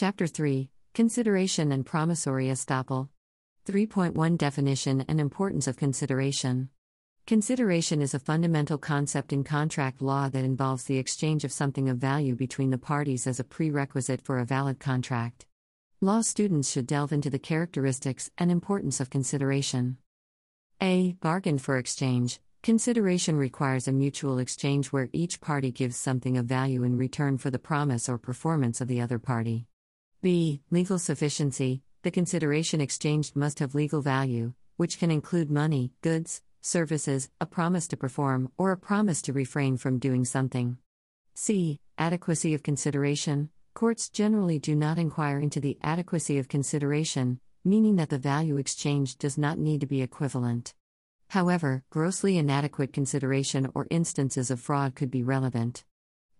Chapter 3 Consideration and Promissory Estoppel. 3.1 Definition and Importance of Consideration. Consideration is a fundamental concept in contract law that involves the exchange of something of value between the parties as a prerequisite for a valid contract. Law students should delve into the characteristics and importance of consideration. A. Bargain for exchange. Consideration requires a mutual exchange where each party gives something of value in return for the promise or performance of the other party. B. Legal sufficiency. The consideration exchanged must have legal value, which can include money, goods, services, a promise to perform, or a promise to refrain from doing something. C. Adequacy of consideration. Courts generally do not inquire into the adequacy of consideration, meaning that the value exchanged does not need to be equivalent. However, grossly inadequate consideration or instances of fraud could be relevant.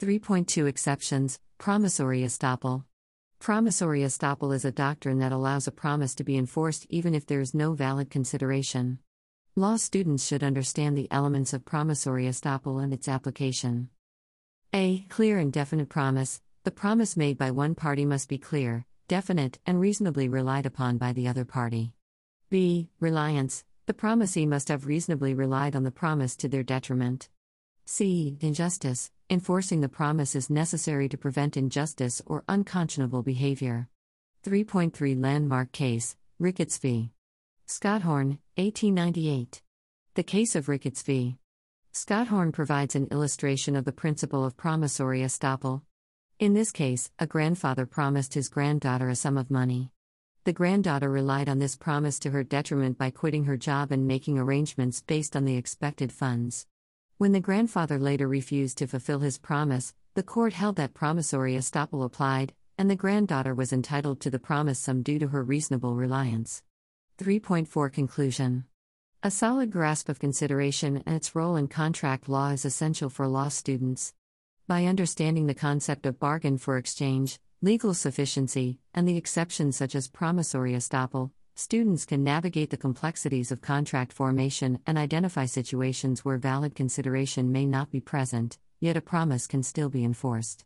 3.2 Exceptions Promissory estoppel. Promissory estoppel is a doctrine that allows a promise to be enforced even if there is no valid consideration. Law students should understand the elements of promissory estoppel and its application. A. Clear and definite promise. The promise made by one party must be clear, definite, and reasonably relied upon by the other party. B. Reliance. The promisee must have reasonably relied on the promise to their detriment. C. Injustice. Enforcing the promise is necessary to prevent injustice or unconscionable behavior. 3.3 Landmark Case Ricketts v. Scothorn, 1898. The case of Ricketts v. Scothorn provides an illustration of the principle of promissory estoppel. In this case, a grandfather promised his granddaughter a sum of money. The granddaughter relied on this promise to her detriment by quitting her job and making arrangements based on the expected funds. When the grandfather later refused to fulfill his promise, the court held that promissory estoppel applied, and the granddaughter was entitled to the promise sum due to her reasonable reliance. 3.4 Conclusion A solid grasp of consideration and its role in contract law is essential for law students. By understanding the concept of bargain for exchange, legal sufficiency, and the exceptions such as promissory estoppel, students can navigate the complexities of contract formation and identify situations where valid consideration may not be present, yet a promise can still be enforced.